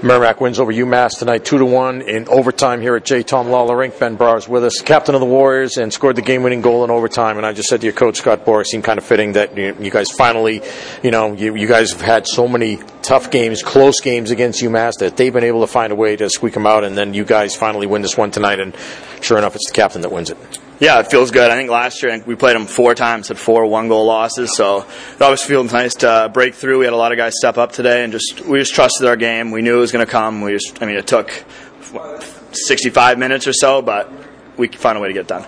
Merrimack wins over UMass tonight, two to one in overtime here at J. Thom Lawler Rink. Ben Brar's with us, captain of the Warriors, and scored the game-winning goal in overtime. And I just said to your coach Scott Borek, seemed kind of fitting that you, you guys finally, you know, you, you, guys have had so many tough games, close games against UMass that they've been able to find a way to squeak them out, and then you guys finally win this one tonight. And sure enough, it's the captain that wins it. Yeah, it feels good. I think last year we played them four times, had four one-goal losses, so it always feels nice to break through. We had a lot of guys step up today, and just we just trusted our game. We knew it was going to come. We just, I mean, it took 65 minutes or so, but we found a way to get done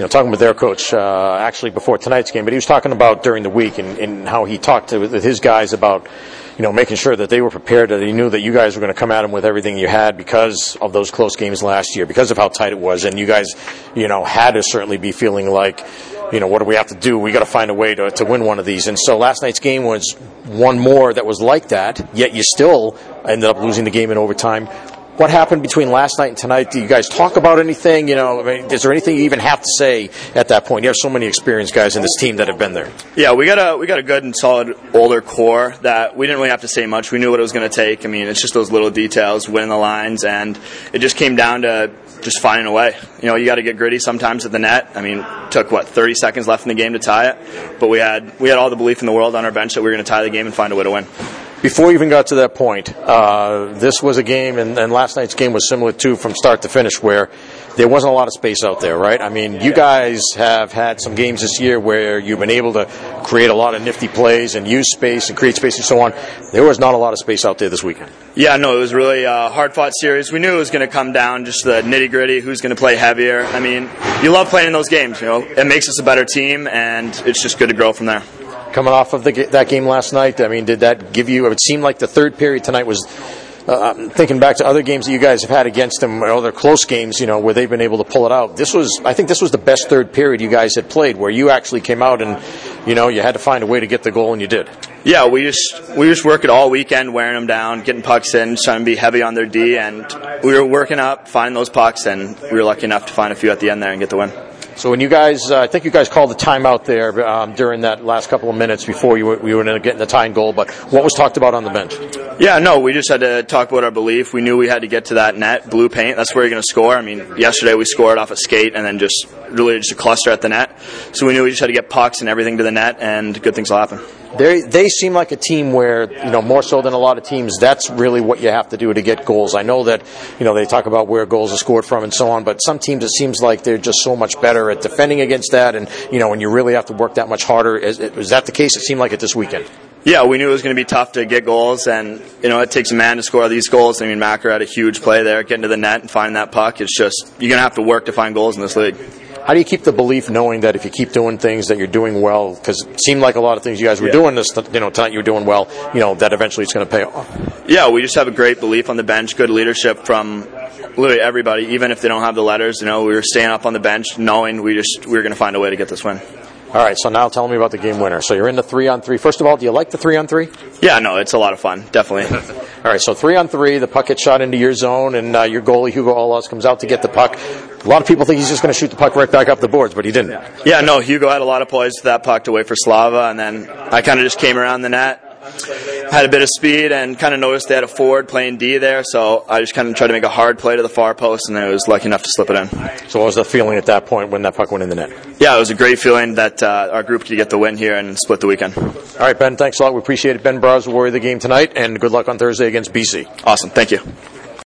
you know, talking with their coach uh, actually before tonight's game, but he was talking about during the week and, and how he talked to, his guys about you know, making sure that they were prepared, that he knew that you guys were going to come at him with everything you had because of those close games last year, because of how tight it was, and you guys, you know, had to certainly be feeling like, you know, what do we have to do? We got to find a way to, to win one of these. And so last night's game was one more that was like that, yet you still ended up losing the game in overtime what happened between last night and tonight? Do you guys talk about anything? You know, I mean, is there anything you even have to say at that point? You have so many experienced guys in this team that have been there. Yeah, we got a we got a good and solid older core that we didn't really have to say much. We knew what it was going to take. I mean, it's just those little details, winning the lines, and it just came down to just finding a way. You know, you got to get gritty sometimes at the net. I mean, took what 30 seconds left in the game to tie it, but we had we had all the belief in the world on our bench that we were going to tie the game and find a way to win before we even got to that point, uh, this was a game, and, and, last night's game was similar too, from start to finish, where there wasn't a lot of space out there, right? I mean, you guys have had some games this year where you've been able to create a lot of nifty plays and use space and create space and so on. There was not a lot of space out there this weekend. Yeah, no, it was really a hard fought series. We knew it was going to come down just the nitty gritty, who's going to play heavier. I mean, you love playing in those games, you know, it makes us a better team, and it's just good to grow from there coming off of the, that game last night? I mean, did that give you? It seemed like the third period tonight was. Uh, thinking back to other games that you guys have had against them, other close games, you know, where they've been able to pull it out. This was, I think, this was the best third period you guys had played, where you actually came out and, you know, you had to find a way to get the goal, and you did. Yeah, we just we just work it all weekend, wearing them down, getting pucks in, trying to be heavy on their D, and we were working up, finding those pucks, and we were lucky enough to find a few at the end there and get the win. So when you guys, uh, I think you guys called the timeout there um, during that last couple of minutes before you were, we were getting the tying goal. But what was talked about on the bench? Yeah, no, we just had to talk about our belief. We knew we had to get to that net, blue paint. That's where you're going to score. I mean, yesterday we scored off a skate and then just really just a cluster at the net. So we knew we just had to get pucks and everything to the net, and good things will happen. They they seem like a team where you know more so than a lot of teams. That's really what you have to do to get goals. I know that you know they talk about where goals are scored from and so on, but some teams it seems like they're just so much better at defending against that, and you know when you really have to work that much harder. Is, is that the case? It seemed like it this weekend. Yeah, we knew it was going to be tough to get goals, and you know it takes a man to score these goals. I mean, Macker had a huge play there, getting to the net and finding that puck. It's just you're going to have to work to find goals in this league. How do you keep the belief knowing that if you keep doing things that you're doing well? Because it seemed like a lot of things you guys were yeah. doing this, you know, tonight you were doing well. You know that eventually it's going to pay off. Yeah, we just have a great belief on the bench, good leadership from literally everybody, even if they don't have the letters. You know, we were staying up on the bench, knowing we just we were going to find a way to get this win. All right, so now tell me about the game winner. So you're in the three on three. First of all, do you like the three on three? Yeah, no, it's a lot of fun, definitely. all right, so three on three, the puck gets shot into your zone, and uh, your goalie Hugo Ollas comes out to get the puck. A lot of people think he's just going to shoot the puck right back up the boards, but he didn't. Yeah, no, Hugo had a lot of poise that puck to wait for Slava, and then I kind of just came around the net had a bit of speed and kind of noticed they had a forward playing D there, so I just kind of tried to make a hard play to the far post, and I was lucky enough to slip it in. So, what was the feeling at that point when that puck went in the net? Yeah, it was a great feeling that uh, our group could get the win here and split the weekend. All right, Ben, thanks a lot. We appreciate it. Ben Brar's Warrior of the game tonight, and good luck on Thursday against BC. Awesome. Thank you.